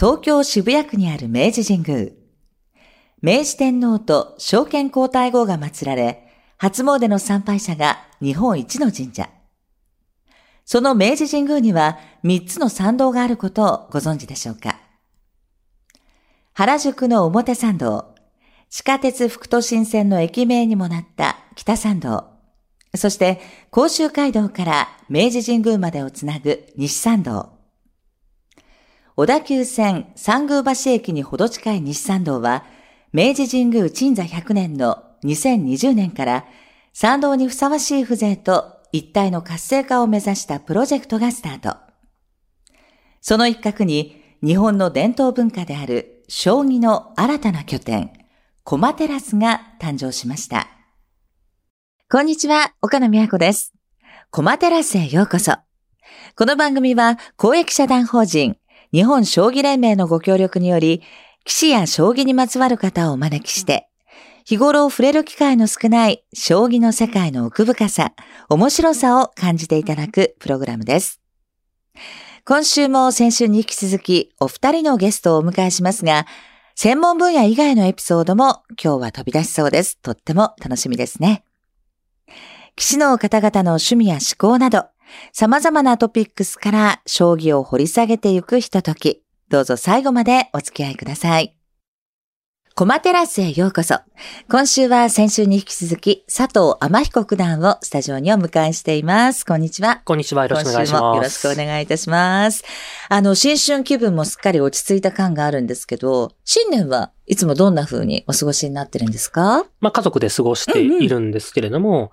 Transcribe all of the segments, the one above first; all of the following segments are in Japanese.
東京渋谷区にある明治神宮。明治天皇と証券皇太后が祀られ、初詣の参拝者が日本一の神社。その明治神宮には3つの参道があることをご存知でしょうか原宿の表参道、地下鉄副都心線の駅名にもなった北参道、そして甲州街道から明治神宮までをつなぐ西参道。小田急線三宮橋駅にほど近い西参道は、明治神宮鎮座100年の2020年から参道にふさわしい風情と一体の活性化を目指したプロジェクトがスタート。その一角に日本の伝統文化である将棋の新たな拠点、コマテラスが誕生しました。こんにちは、岡野美和子です。コマテラスへようこそ。この番組は公益社団法人日本将棋連盟のご協力により、棋士や将棋にまつわる方をお招きして、日頃触れる機会の少ない将棋の世界の奥深さ、面白さを感じていただくプログラムです。今週も先週に引き続きお二人のゲストをお迎えしますが、専門分野以外のエピソードも今日は飛び出しそうです。とっても楽しみですね。棋士の方々の趣味や思考など、様々なトピックスから将棋を掘り下げていくひととき、どうぞ最後までお付き合いください。コマテラスへようこそ。今週は先週に引き続き、佐藤天彦九段をスタジオにお迎えしています。こんにちは。こんにちは。よろしくお願いします。よろしくお願いいたします。あの、新春気分もすっかり落ち着いた感があるんですけど、新年はいつもどんな風にお過ごしになってるんですか？まあ、家族で過ごしているんですけれども、うんうん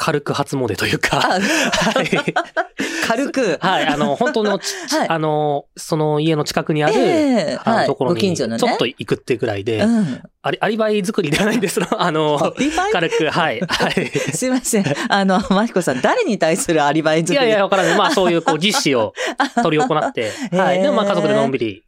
軽く初詣というか、はい、軽く。はい、あの、本当の、はい、あの、その家の近くにある、えー、あのところに、ちょっと行くっていうぐらいで、うん、アリアリバイ作りではないんです あの、軽く、はい、はい。すいません。あの、マヒコさん、誰に対するアリバイ作り？いやいや、わからない。まあ、そういう、こう、実施を取り行って、はい。でも、まあ、家族でのんびり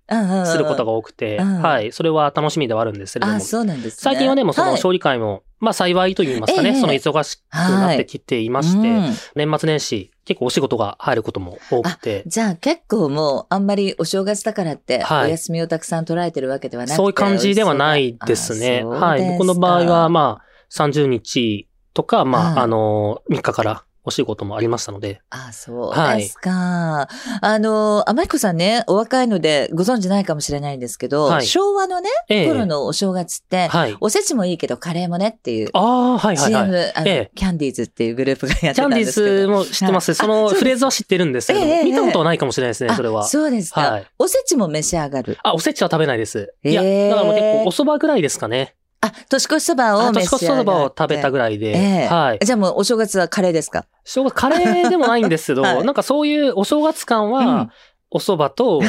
することが多くて、はい。それは楽しみではあるんですけれども。あ、そうなんです、ね、最近はね、もうその、勝利会も、まあ幸いと言いますかね、その忙しくなってきていまして、年末年始、結構お仕事が入ることも多くて。じゃあ結構もうあんまりお正月だからって、お休みをたくさん捉えてるわけではなくて、そういう感じではないですね。はい。僕の場合はまあ30日とか、まあ、あの、3日からお仕事もありましたので。あ、そうですか。はい、あの、天彦さんね、お若いのでご存知ないかもしれないんですけど、はい、昭和のね、え頃のお正月って、はい、おせちもいいけどカレーもねっていう、ああ、はいはいはい。CM、あの、えキャンディーズっていうグループがやってたんですけど。キャンディーズも知ってます。そのフレーズは知ってるんですけど、え見たことはないかもしれないですね、それは。そうですか、はい。おせちも召し上がる。あ、おせちは食べないです。いや、だからもう結構お蕎麦ぐらいですかね。あ、年越しそばを年越しそばを食べたぐらいで。えー、はい。じゃあもうお正月はカレーですか？正月、カレーでもないんですけど、はい、なんかそういうお正月感は、お蕎麦と、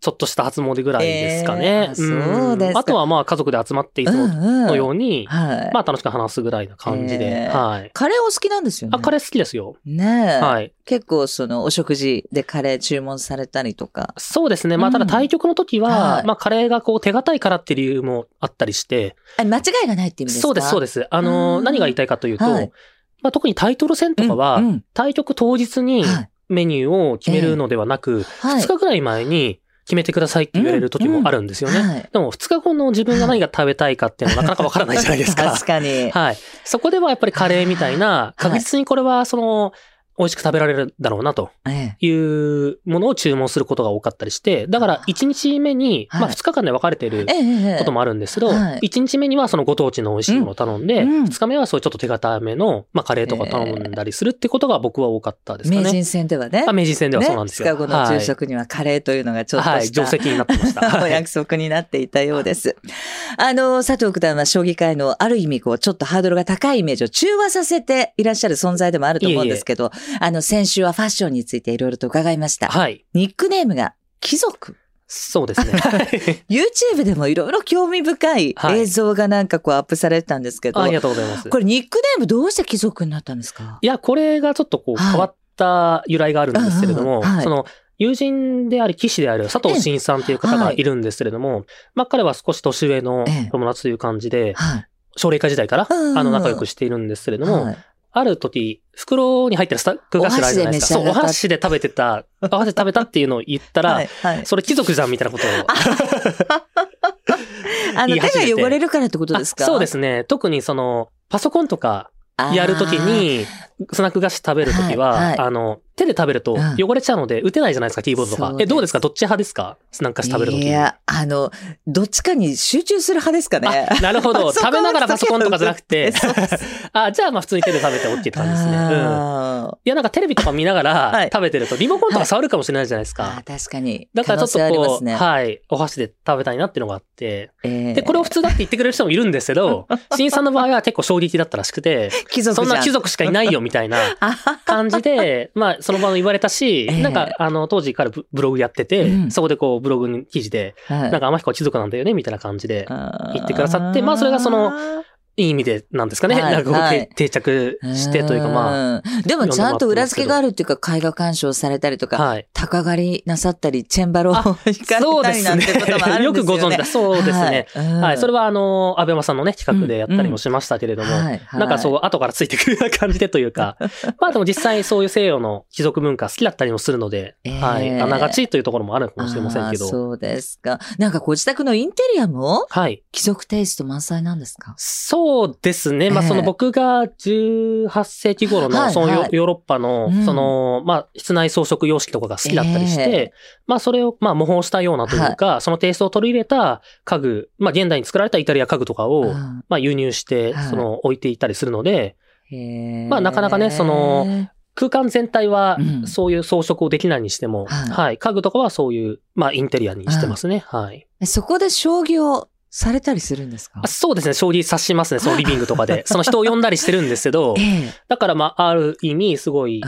ちょっとした初詣ぐらいですかね。えー、そうですあとはまあ家族で集まっていつものように、うんうんはい、まあ楽しく話すぐらいな感じで、えー、はい。カレーお好きなんですよね。あ、カレー好きですよ。ねえ。はい。結構そのお食事でカレー注文されたりとか。そうですね。まあただ対局の時は、はい、まあカレーがこう手堅いからっていう理由もあったりして。間違いがないって意味ですか？そうです、そうです。あの、何が言いたいかというと、はい、まあ特にタイトル戦とかは、うんうん、対局当日にメニューを決めるのではなく、二、日ぐらい前に、決めてくださいって言われる時もあるんですよね。うんうんはい、でも2日後の自分が何が食べたいかっていうのはなかなかわからないじゃないですか。確かに。はい。そこではやっぱりカレーみたいな、確実にこれはその、美味しく食べられるだろうなと。いうものを注文することが多かったりして、だから1日目に、まあ2日間で分かれていることもあるんですけど、1日目にはそのご当地の美味しいものを頼んで、2日目はそういうちょっと手堅めの、まあカレーとか頼んだりするってことが僕は多かったですかね。名人戦ではね。あ名人戦ではそうなんですよ。2日後の昼食にはカレーというのがちょっとした、はい、定石になってました。お約束になっていたようです。あの、佐藤九段は将棋界のある意味こう、ちょっとハードルが高いイメージを中和させていらっしゃる存在でもあると思うんですけど、いえいえあの、先週はファッションについていろいろと伺いました。はい。ニックネームが貴族。そうですね。YouTube でもいろいろ興味深い映像がなんかこうアップされてたんですけど、ありがとうございます。これニックネームどうして貴族になったんですか？いや、これがちょっとこう変わった由来があるんですけれども、はい、その、友人であり、騎士である佐藤慎さんという方がいるんですけれども、はい、まあ彼は少し年上の友達という感じで、はい、奨励会時代から、あの仲良くしているんですけれども、ある時、袋に入ってるスタック菓子あるじゃないですか。そう、お箸で食べてた、お箸で食べたっていうのを言ったら、はいはい、それ貴族じゃんみたいなことを。あの、手が汚れるからってことですか？そうですね。特にその、パソコンとかやるときに、スナック菓子食べるときは、はいはい、あの、手で食べると汚れちゃうので、打てないじゃないですか、キーボードとか。え、どうですか？どっち派ですか？スナック菓子食べるとき。いや、あの、どっちかに集中する派ですかね。なるほど。食べながらパソコンとかじゃなくて。あ、じゃあまあ普通に手で食べて OK って感じですね。うん。いや、なんかテレビとか見ながら 食べてると、リモコンとか触るかもしれないじゃないですか。はい、確かに。だからちょっとこう、ね、はい、お箸で食べたいなっていうのがあって、えー、で、これを普通だって言ってくれる人もいるんですけど、新さんの場合は結構衝撃だったらしくて、そんな貴族しかいないよみたいな感じで、まあその場の言われたし、なんか、あの、当時からブログやってて、うん、そこでこう、ブログに記事で、はい、なんか、天彦は貴族なんだよね、みたいな感じで言ってくださって、まあ、それがその、いい意味でなんですかね。はい、なんかはい、定着してというかまあ。でもちゃんと裏付けがあるっていうか、絵画鑑賞されたりとか、はい、高狩りなさったり、チェンバロを弾かれたりなんてこともあるんですよ、ね、よくご存知だ。そうですね。はい。はい、それはあの、安倍山さんのね、企画でやったりもしましたけれども、うんうんなんかそう、後からついてくるような感じでというか、まあでも実際そういう西洋の貴族文化好きだったりもするので、えー、はい。あながちというところもあるかもしれませんけど。そうですか。なんかご自宅のインテリアも、はい。貴族テイスト満載なんですか？そうですね。まあその僕が18世紀頃のそのヨーロッパの、その、まあ室内装飾様式とかが好きだったりして、まあそれをまあ模倣したようなというか、そのテイストを取り入れた家具、まあ現代に作られたイタリア家具とかを、まあ輸入して、その置いていたりするので、まあなかなかね、その、空間全体はそういう装飾をできないにしても、はい、家具とかはそういう、まあインテリアにしてますね。はい。そこで将棋をされたりするんですか？そうですね。将棋指しますね。そのリビングとかで。その人を呼んだりしてるんですけど、ええ、だからまあ、ある意味、すごい、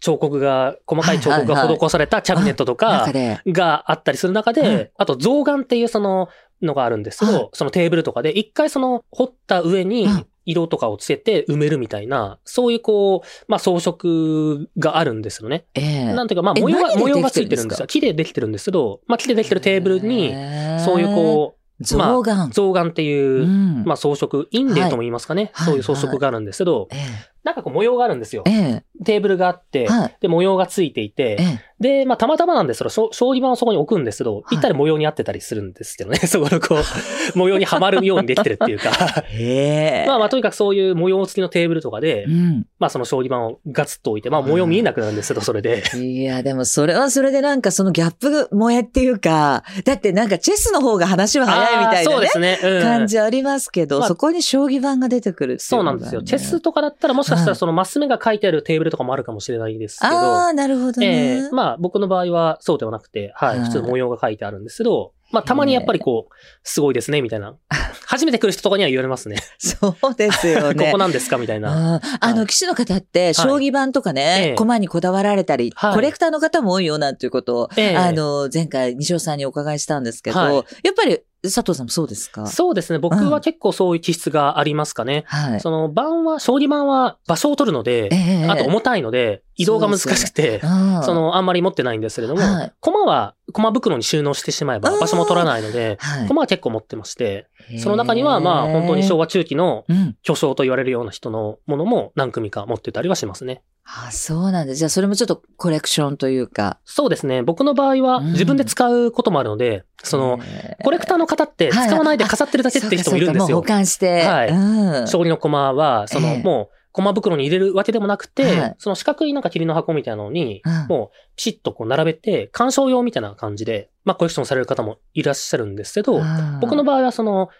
彫刻が、細かい彫刻が施されたキャビネットとかがあったりする中で、あと象眼っていうそののがあるんですけど、そのテーブルとかで、一回その掘った上に、色とかをつけて埋めるみたいな、そういうこう、まあ装飾があるんですよね。えー、なんていうか、まあ模様が、模様がついてるんですよ。木でできてるんですけど、まあ木でできてるテーブルに、そういうこう、象眼、まあ、象眼。っていう、うん、まあ装飾、印泥とも言いますかね、はい、そういう装飾があるんですけど、はい。はい、なんかこう模様があるんですよ。ええ、テーブルがあって、はい、で、模様がついていて、え、で、まあたまたまなんですけど、将棋盤をそこに置くんですけど、ぴったり模様に合ってたりするんですけどね、そこのこう、模様にはまるようにできてるっていうか。まあまあとにかくそういう模様付きのテーブルとかで、うん、まあその将棋盤をガツッと置いて、まあ模様見えなくなるんですけど、それで。いや、でもそれはそれでなんかそのギャップ萌えっていうか、だってなんかチェスの方が話は早いみたいな、ね、そうですね、うん、感じありますけど、まあ、そこに将棋盤が出てくるね、そうなんですよ。チェスとかだったらもしかしたらそのマス目が書いてあるテーブルとかもあるかもしれないですけど。ああ、なるほどね。えー、まあ僕の場合はそうではなくて、はい、普通の模様が書いてあるんですけど、まあたまにやっぱりこう、すごいですね、みたいな。初めて来る人とかには言われますね。そうですよね。ここなんですかみたいな。あの、棋士の方って、将棋盤とかね、コマにこだわられたり、コレクターの方も多いよなんていうことを、あの、前回、西尾さんにお伺いしたんですけど、やっぱり佐藤さんもそうですか？そうですね。僕は結構そういう気質がありますかね。はい。その盤は、将棋盤は場所を取るので、えー、あと重たいので、移動が難しくて、その、あんまり持ってないんですけれども、はい、駒は、駒袋に収納してしまえば場所も取らないので、駒は結構持ってまして、その中には、まあ、本当に昭和中期の巨匠と言われるような人のものも何組か持ってたりはしますね。あそうなんです。じゃあ、それもちょっとコレクションというか。そうですね。僕の場合は自分で使うこともあるので、うん、その、コレクターの方って使わないで飾ってるだけって人もいるんですよ。保管して。はい。うん、将棋の駒は、その、もう、駒袋に入れるわけでもなくて、はい、その四角いなんか霧の箱みたいなのに、もうピシッとこう並べて、鑑賞用みたいな感じで、まあコレクションされる方もいらっしゃるんですけど、僕の場合はその、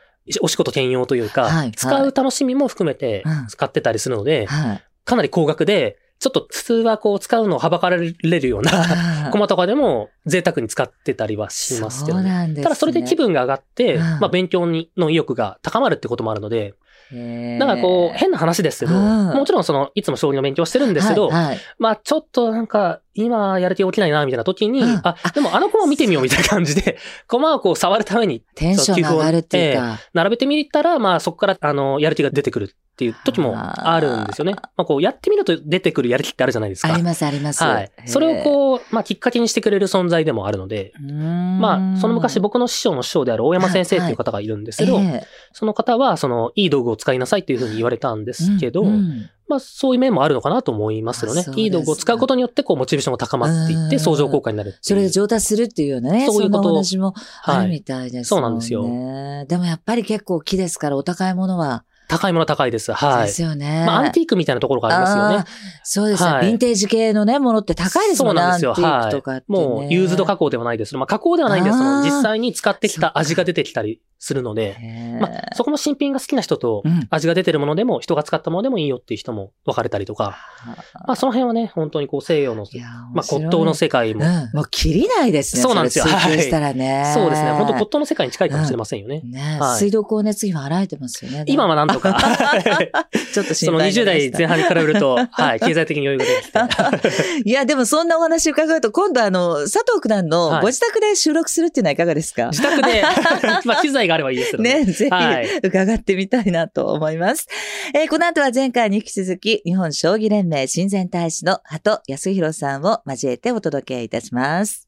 お仕事兼用というか、はい、使う楽しみも含めて使ってたりするので、はい、かなり高額で、ちょっと普通はこう使うのをはばかられるようなコマとかでも贅沢に使ってたりはしますけど、ね、ね、ただそれで気分が上がって、まあ勉強にの意欲が高まるってこともあるので、なんかこう、変な話ですけど、もちろんその、いつも将棋の勉強してるんですけど、はいはい、まあちょっとなんか、今やる気起きないな、みたいな時に、あ、でもあの駒見てみようみたいな感じで、駒をこう触るために、テンションが上がるっていうか。並べてみたら、まあそこから、あの、やる気が出てくるっていう時もあるんですよね。まあこうやってみると出てくるやる気ってあるじゃないですか。ありますあります。はい。それをこう、まあきっかけにしてくれる存在でもあるので、まあその昔僕の師匠の師匠である大山先生っていう方がいるんですけど、その方はそのいい道具を使いなさいっていうふうに言われたんですけど、まあそういう面もあるのかなと思いますよね。いい道具を使うことによって、こう、モチベーションが高まっていって、相乗効果になるそれで上達するっていうようなね、そういうこと。話もあるみたいです、ねはい、そうなんですよ。でもやっぱり結構木ですから、お高いものは。高いもの高いです。はい。ですよね。まあ、アンティークみたいなところがありますよね。そうですね、はい、ヴィンテージ系のね、ものって高いですもんね。そうなんですよ。はい。もう、ユーズド加工ではないです。まあ、加工ではないんですけど、実際に使ってきた味が出てきたりするので、まあ、そこも新品が好きな人と、味が出てるものでも、人が使ったものでもいいよっていう人も分かれたりとか、まあ、その辺はね、本当にこう西洋の、まあ、骨董の世界も。うん、もう切りないですね。そうなんですよ。追したらね、はい。そうですね。本当骨董の世界に近いかもしれませんよね。水道光熱費は払えてますよね。今はなんとか。ちょっとその20代前半に比べると、はい、経済的に余裕ができて。いや、でもそんなお話伺うと、今度あの、佐藤九段のご自宅で収録するっていうのはいかがですか、自宅で、まあ、機材があればいいですよね。ね、ぜひ、伺ってみたいなと思います。はい、えー、この後は前回に引き続き、日本将棋連盟親善大使の鳩康弘さんを交えてお届けいたします。